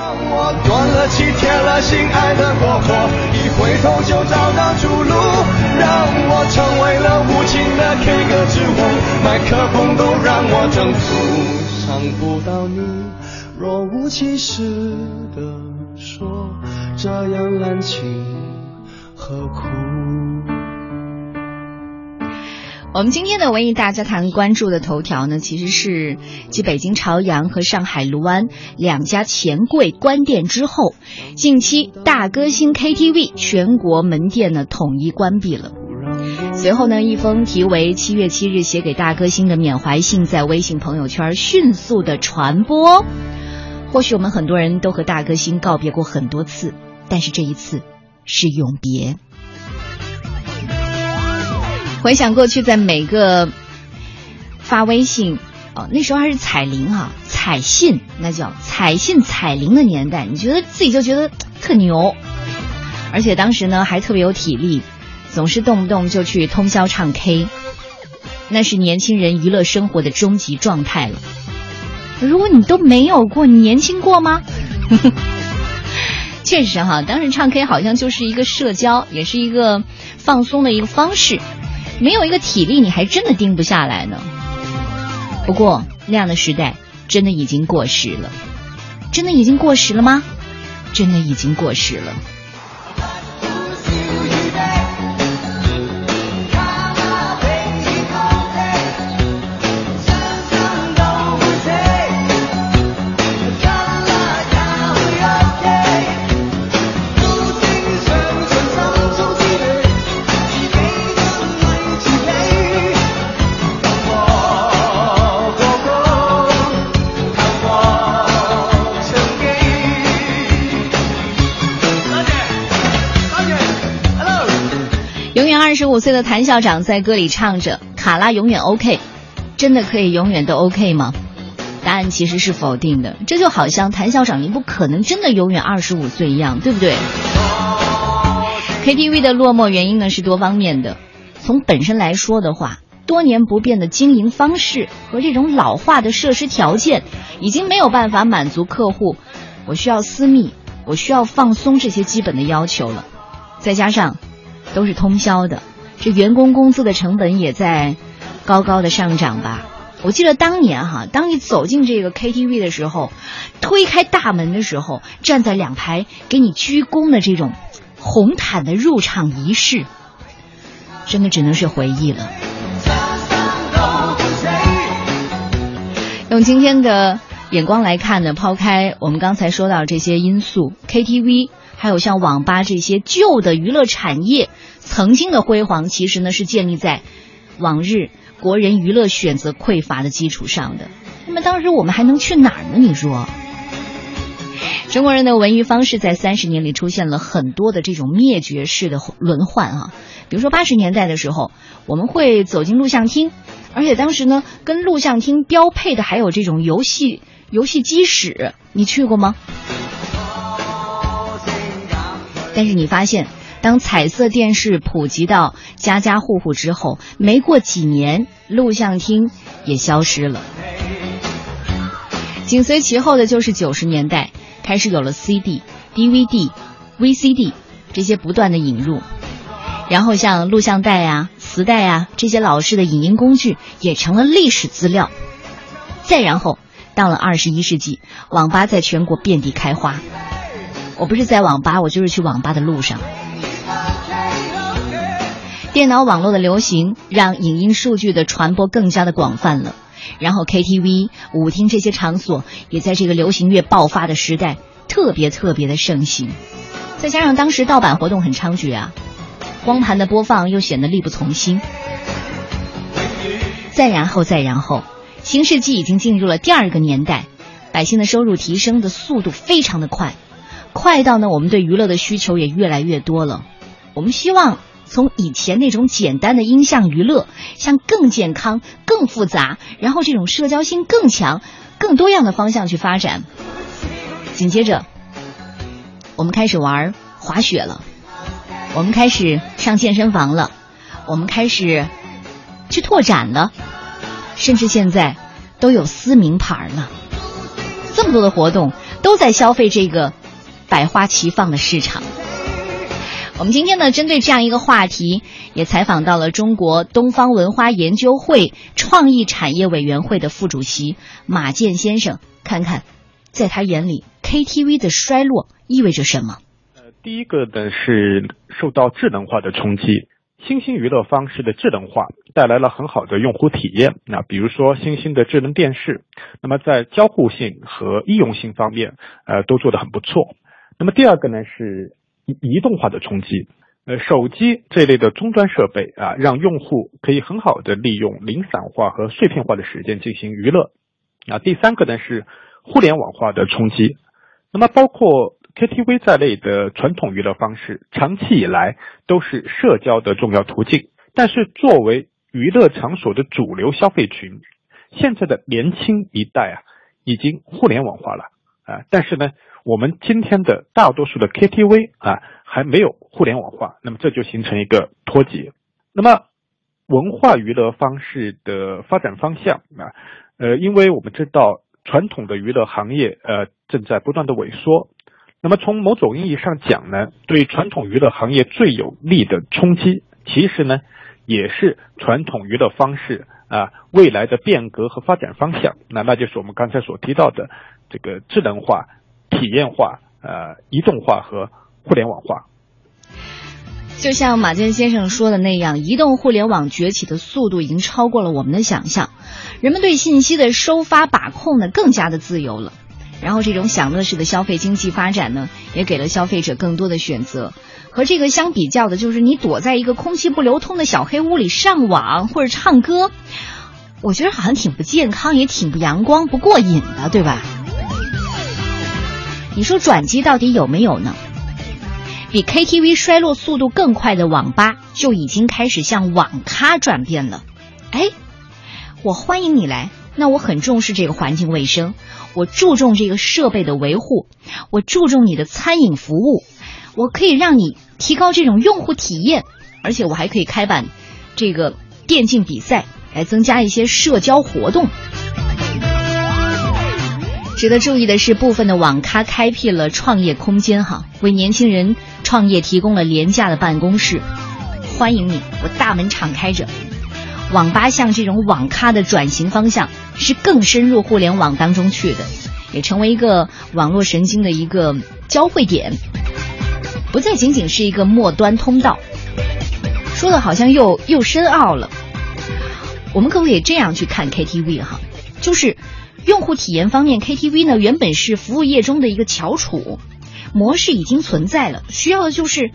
让我断了气，铁了心，爱的过火，一回头就找到出路。让我成为了无情的 K 歌之王，麦克风都让我征服。伤不到你，若无其事的说，这样滥情何苦？我们今天的文艺大家谈关注的头条呢，其实是继北京朝阳和上海卢湾两家钱柜关店之后，近期大歌星 KTV 全国门店呢统一关闭了。随后呢，一封题为“七月七日写给大歌星”的缅怀信在微信朋友圈迅速的传播。或许我们很多人都和大歌星告别过很多次，但是这一次是永别。回想过去，在每个发微信哦，那时候还是彩铃哈，彩信那叫彩信彩铃的年代，你觉得自己就觉得特牛，而且当时呢还特别有体力，总是动不动就去通宵唱 K，那是年轻人娱乐生活的终极状态了。如果你都没有过，你年轻过吗？确实哈，当时唱 K 好像就是一个社交，也是一个放松的一个方式。没有一个体力，你还真的盯不下来呢。不过那样的时代真的已经过时了，真的已经过时了吗？真的已经过时了。二十五岁的谭校长在歌里唱着“卡拉永远 OK”，真的可以永远都 OK 吗？答案其实是否定的。这就好像谭校长你不可能真的永远二十五岁一样，对不对？KTV 的落寞原因呢是多方面的。从本身来说的话，多年不变的经营方式和这种老化的设施条件，已经没有办法满足客户“我需要私密，我需要放松”这些基本的要求了。再加上。都是通宵的，这员工工资的成本也在高高的上涨吧？我记得当年哈，当你走进这个 KTV 的时候，推开大门的时候，站在两排给你鞠躬的这种红毯的入场仪式，真的只能是回忆了。用今天的眼光来看呢，抛开我们刚才说到这些因素，KTV。还有像网吧这些旧的娱乐产业，曾经的辉煌，其实呢是建立在往日国人娱乐选择匮乏的基础上的。那么当时我们还能去哪儿呢？你说，中国人的文娱方式在三十年里出现了很多的这种灭绝式的轮换啊。比如说八十年代的时候，我们会走进录像厅，而且当时呢，跟录像厅标配的还有这种游戏游戏机室，你去过吗？但是你发现，当彩色电视普及到家家户户之后，没过几年，录像厅也消失了。紧随其后的就是九十年代，开始有了 CD、DVD、VCD 这些不断的引入，然后像录像带啊、磁带啊这些老式的影音工具也成了历史资料。再然后，到了二十一世纪，网吧在全国遍地开花。我不是在网吧，我就是去网吧的路上。电脑网络的流行，让影音数据的传播更加的广泛了。然后 KTV、舞厅这些场所，也在这个流行乐爆发的时代，特别特别的盛行。再加上当时盗版活动很猖獗啊，光盘的播放又显得力不从心。再然后，再然后，新世纪已经进入了第二个年代，百姓的收入提升的速度非常的快。快到呢，我们对娱乐的需求也越来越多了。我们希望从以前那种简单的音像娱乐，向更健康、更复杂，然后这种社交性更强、更多样的方向去发展。紧接着，我们开始玩滑雪了，我们开始上健身房了，我们开始去拓展了，甚至现在都有撕名牌了。这么多的活动。都在消费这个百花齐放的市场。我们今天呢，针对这样一个话题，也采访到了中国东方文化研究会创意产业委员会的副主席马健先生，看看在他眼里 KTV 的衰落意味着什么。呃，第一个呢是受到智能化的冲击，新兴娱乐方式的智能化带来了很好的用户体验。那比如说新兴的智能电视，那么在交互性和易用性方面，呃，都做得很不错。那么第二个呢是。移动化的冲击，呃，手机这类的终端设备啊，让用户可以很好的利用零散化和碎片化的时间进行娱乐。啊，第三个呢是互联网化的冲击。那么，包括 KTV 在内的传统娱乐方式，长期以来都是社交的重要途径。但是，作为娱乐场所的主流消费群，现在的年轻一代啊，已经互联网化了啊。但是呢？我们今天的大多数的 KTV 啊还没有互联网化，那么这就形成一个脱节。那么文化娱乐方式的发展方向啊，呃，因为我们知道传统的娱乐行业呃正在不断的萎缩，那么从某种意义上讲呢，对传统娱乐行业最有利的冲击，其实呢也是传统娱乐方式啊未来的变革和发展方向。那那就是我们刚才所提到的这个智能化。体验化、呃，移动化和互联网化，就像马坚先生说的那样，移动互联网崛起的速度已经超过了我们的想象，人们对信息的收发把控呢更加的自由了。然后这种享乐式的消费经济发展呢，也给了消费者更多的选择。和这个相比较的，就是你躲在一个空气不流通的小黑屋里上网或者唱歌，我觉得好像挺不健康，也挺不阳光、不过瘾的，对吧？你说转机到底有没有呢？比 KTV 衰落速度更快的网吧就已经开始向网咖转变了。哎，我欢迎你来，那我很重视这个环境卫生，我注重这个设备的维护，我注重你的餐饮服务，我可以让你提高这种用户体验，而且我还可以开办这个电竞比赛，来增加一些社交活动。值得注意的是，部分的网咖开辟了创业空间，哈，为年轻人创业提供了廉价的办公室。欢迎你，我大门敞开着。网吧向这种网咖的转型方向是更深入互联网当中去的，也成为一个网络神经的一个交汇点，不再仅仅是一个末端通道。说的好像又又深奥了。我们可不可以这样去看 KTV 哈？就是。用户体验方面，KTV 呢原本是服务业中的一个翘楚，模式已经存在了，需要的就是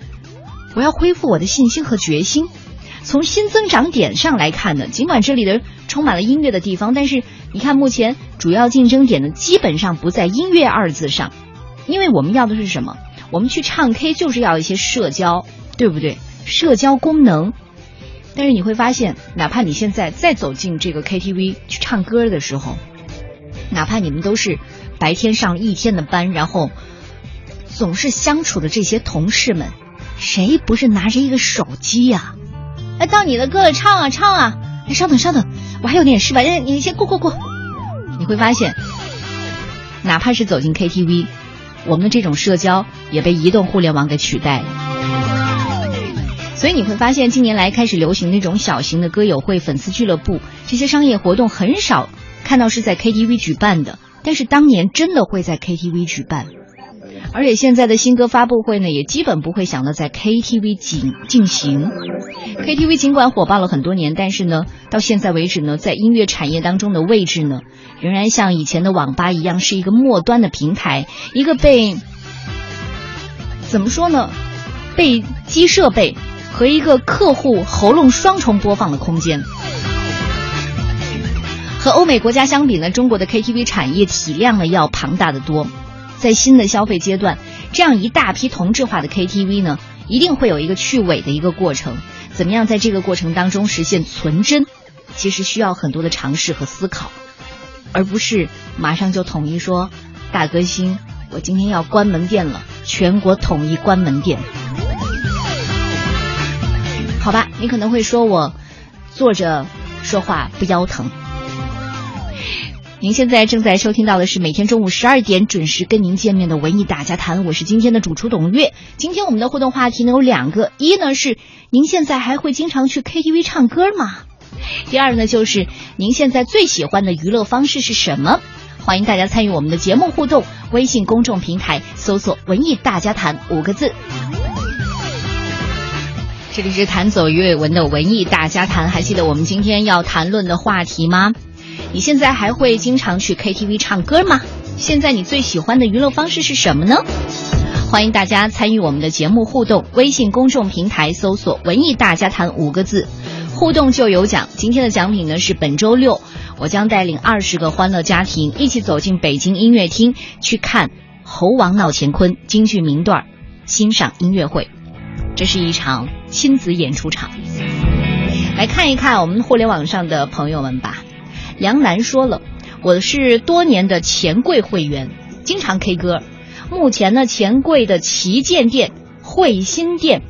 我要恢复我的信心和决心。从新增长点上来看呢，尽管这里的充满了音乐的地方，但是你看目前主要竞争点呢基本上不在音乐二字上，因为我们要的是什么？我们去唱 K 就是要一些社交，对不对？社交功能。但是你会发现，哪怕你现在再走进这个 KTV 去唱歌的时候，哪怕你们都是白天上一天的班，然后总是相处的这些同事们，谁不是拿着一个手机呀？哎，到你的歌了，唱啊唱啊！哎，稍等稍等，我还有点事吧，你你先过过过。你会发现，哪怕是走进 KTV，我们的这种社交也被移动互联网给取代了。所以你会发现，近年来开始流行那种小型的歌友会、粉丝俱乐部这些商业活动很少。看到是在 KTV 举办的，但是当年真的会在 KTV 举办，而且现在的新歌发布会呢，也基本不会想到在 KTV 进进行。KTV 尽管火爆了很多年，但是呢，到现在为止呢，在音乐产业当中的位置呢，仍然像以前的网吧一样，是一个末端的平台，一个被怎么说呢，被机设备和一个客户喉咙双重播放的空间。和欧美国家相比呢，中国的 KTV 产业体量呢要庞大的多。在新的消费阶段，这样一大批同质化的 KTV 呢，一定会有一个去伪的一个过程。怎么样在这个过程当中实现存真，其实需要很多的尝试和思考，而不是马上就统一说大歌星，我今天要关门店了，全国统一关门店。好吧，你可能会说我坐着说话不腰疼。您现在正在收听到的是每天中午十二点准时跟您见面的文艺大家谈，我是今天的主厨董月。今天我们的互动话题呢有两个，一呢是您现在还会经常去 KTV 唱歌吗？第二呢就是您现在最喜欢的娱乐方式是什么？欢迎大家参与我们的节目互动，微信公众平台搜索“文艺大家谈”五个字。这里是弹走鱼尾纹的文艺大家谈，还记得我们今天要谈论的话题吗？你现在还会经常去 KTV 唱歌吗？现在你最喜欢的娱乐方式是什么呢？欢迎大家参与我们的节目互动，微信公众平台搜索“文艺大家谈”五个字，互动就有奖。今天的奖品呢是本周六，我将带领二十个欢乐家庭一起走进北京音乐厅，去看《猴王闹乾坤》京剧名段，欣赏音乐会。这是一场亲子演出场，来看一看我们互联网上的朋友们吧。梁楠说了，我是多年的钱柜会员，经常 K 歌。目前呢，钱柜的旗舰店汇鑫店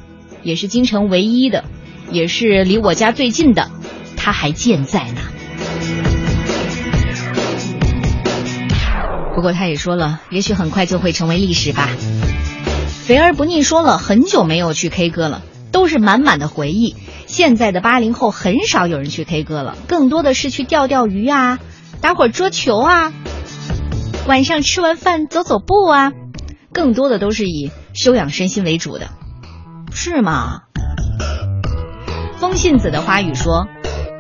也是京城唯一的，也是离我家最近的，它还健在呢。不过他也说了，也许很快就会成为历史吧。肥而不腻说了很久没有去 K 歌了，都是满满的回忆。现在的八零后很少有人去 K 歌了，更多的是去钓钓鱼啊，打会桌球啊，晚上吃完饭走走步啊，更多的都是以修养身心为主的，是吗？风信子的花语说，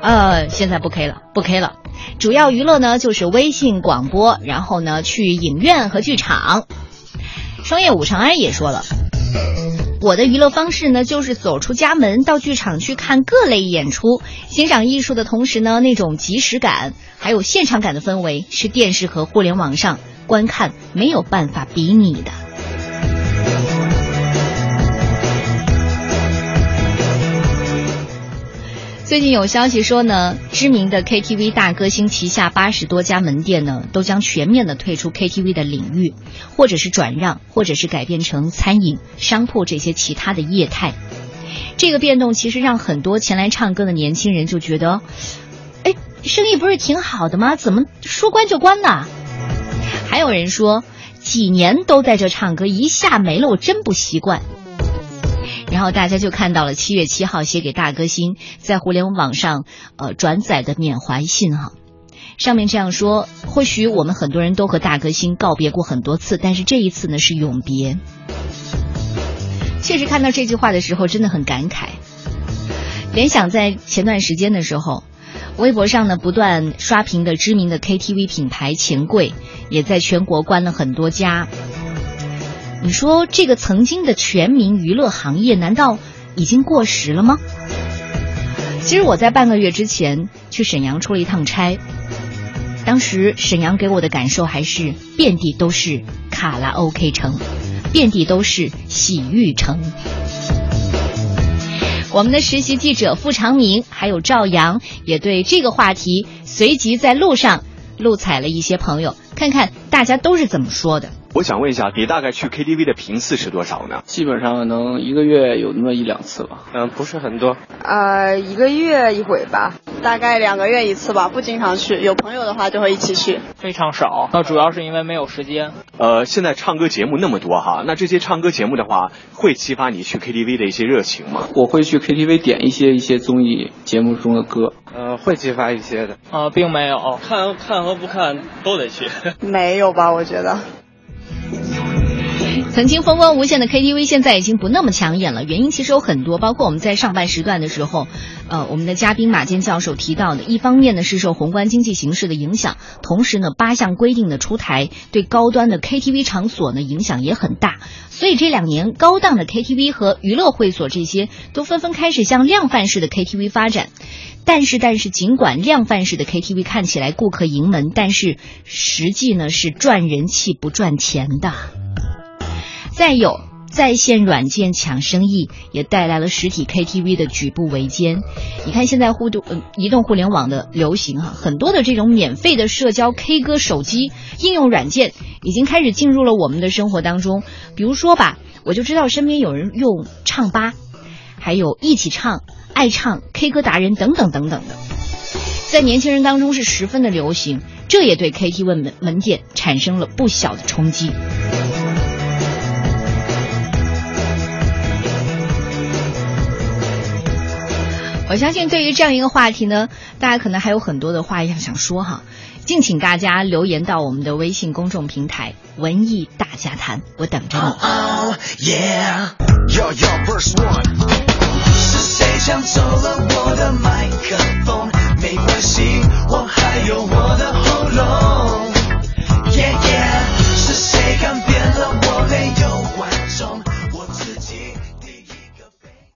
呃，现在不 K 了，不 K 了，主要娱乐呢就是微信广播，然后呢去影院和剧场。双叶武长安也说了，我的娱乐方式呢，就是走出家门，到剧场去看各类演出，欣赏艺术的同时呢，那种即时感还有现场感的氛围，是电视和互联网上观看没有办法比拟的。最近有消息说呢，知名的 KTV 大歌星旗下八十多家门店呢，都将全面的退出 KTV 的领域，或者是转让，或者是改变成餐饮、商铺这些其他的业态。这个变动其实让很多前来唱歌的年轻人就觉得，哎，生意不是挺好的吗？怎么说关就关呢？还有人说，几年都在这唱歌，一下没了，我真不习惯。然后大家就看到了七月七号写给大歌星在互联网上呃转载的缅怀信哈，上面这样说：或许我们很多人都和大歌星告别过很多次，但是这一次呢是永别。确实看到这句话的时候真的很感慨。联想在前段时间的时候，微博上呢不断刷屏的知名的 KTV 品牌钱柜，也在全国关了很多家。你说这个曾经的全民娱乐行业，难道已经过时了吗？其实我在半个月之前去沈阳出了一趟差，当时沈阳给我的感受还是遍地都是卡拉 OK 城，遍地都是洗浴城。我们的实习记者付长明还有赵阳也对这个话题随即在路上路采了一些朋友，看看大家都是怎么说的。我想问一下，你大概去 KTV 的频次是多少呢？基本上能一个月有那么一两次吧。嗯，不是很多。呃，一个月一回吧，大概两个月一次吧，不经常去。有朋友的话就会一起去。非常少，那主要是因为没有时间。呃，现在唱歌节目那么多哈，那这些唱歌节目的话，会激发你去 KTV 的一些热情吗？我会去 KTV 点一些一些综艺节目中的歌。呃，会激发一些的。啊，并没有，看看和不看都得去。没有吧？我觉得。Yes. 曾经风光无限的 KTV 现在已经不那么抢眼了，原因其实有很多，包括我们在上半时段的时候，呃，我们的嘉宾马健教授提到的，一方面呢是受宏观经济形势的影响，同时呢八项规定的出台对高端的 KTV 场所呢影响也很大，所以这两年高档的 KTV 和娱乐会所这些都纷纷开始向量贩式的 KTV 发展，但是但是尽管量贩式的 KTV 看起来顾客盈门，但是实际呢是赚人气不赚钱的。再有在线软件抢生意，也带来了实体 KTV 的举步维艰。你看现在互动呃移动互联网的流行哈，很多的这种免费的社交 K 歌手机应用软件已经开始进入了我们的生活当中。比如说吧，我就知道身边有人用唱吧，还有一起唱、爱唱、K 歌达人等等等等的。在年轻人当中是十分的流行，这也对 KTV 门门店产生了不小的冲击。我相信，对于这样一个话题呢，大家可能还有很多的话要想说哈。敬请大家留言到我们的微信公众平台“文艺大家谈”，我等着你。Oh, oh, yeah. yo, yo, verse one. 是谁抢走了我的麦克风？没关系，我还有我的喉咙。